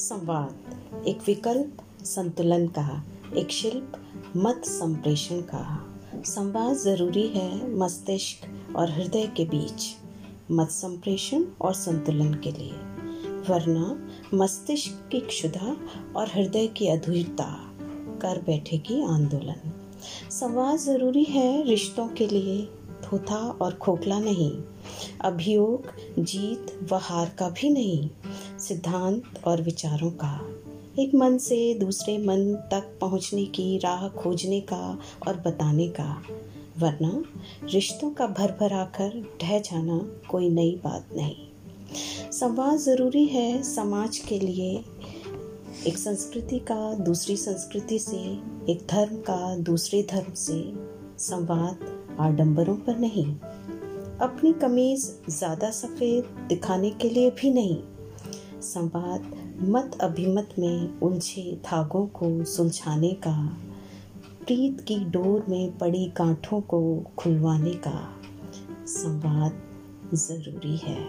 संवाद। एक विकल्प संतुलन का एक शिल्प मत संप्रेषण का संवाद ज़रूरी है मस्तिष्क और हृदय के बीच, मत संप्रेषण और संतुलन के लिए, वरना मस्तिष्क की क्षुधा और हृदय की अधूरता, कर बैठेगी आंदोलन। संवाद ज़रूरी है रिश्तों के लिए थोथा और खोखला नहीं, अभियोग, जीत व हार का भी नहीं सिद्धांत और विचारों का, एक मन से दूसरे मन तक पहुँचने की राह खोजने का और बताने का। वरना रिश्तों का भर भर आकर ढह जाना कोई नई बात नहीं। संवाद ज़रूरी है समाज के लिए। एक संस्कृति का दूसरी संस्कृति से, एक धर्म का दूसरे धर्म से संवाद आडंबरों पर नहीं। अपनी कमीज ज़्यादा सफ़ेद दिखाने के लिए भी नहीं। संवाद मत अभिमत में उलझे धागों को सुलझाने का, प्रीत की डोर में पड़ी गांठों को खुलवाने का। संवाद ज़रूरी है।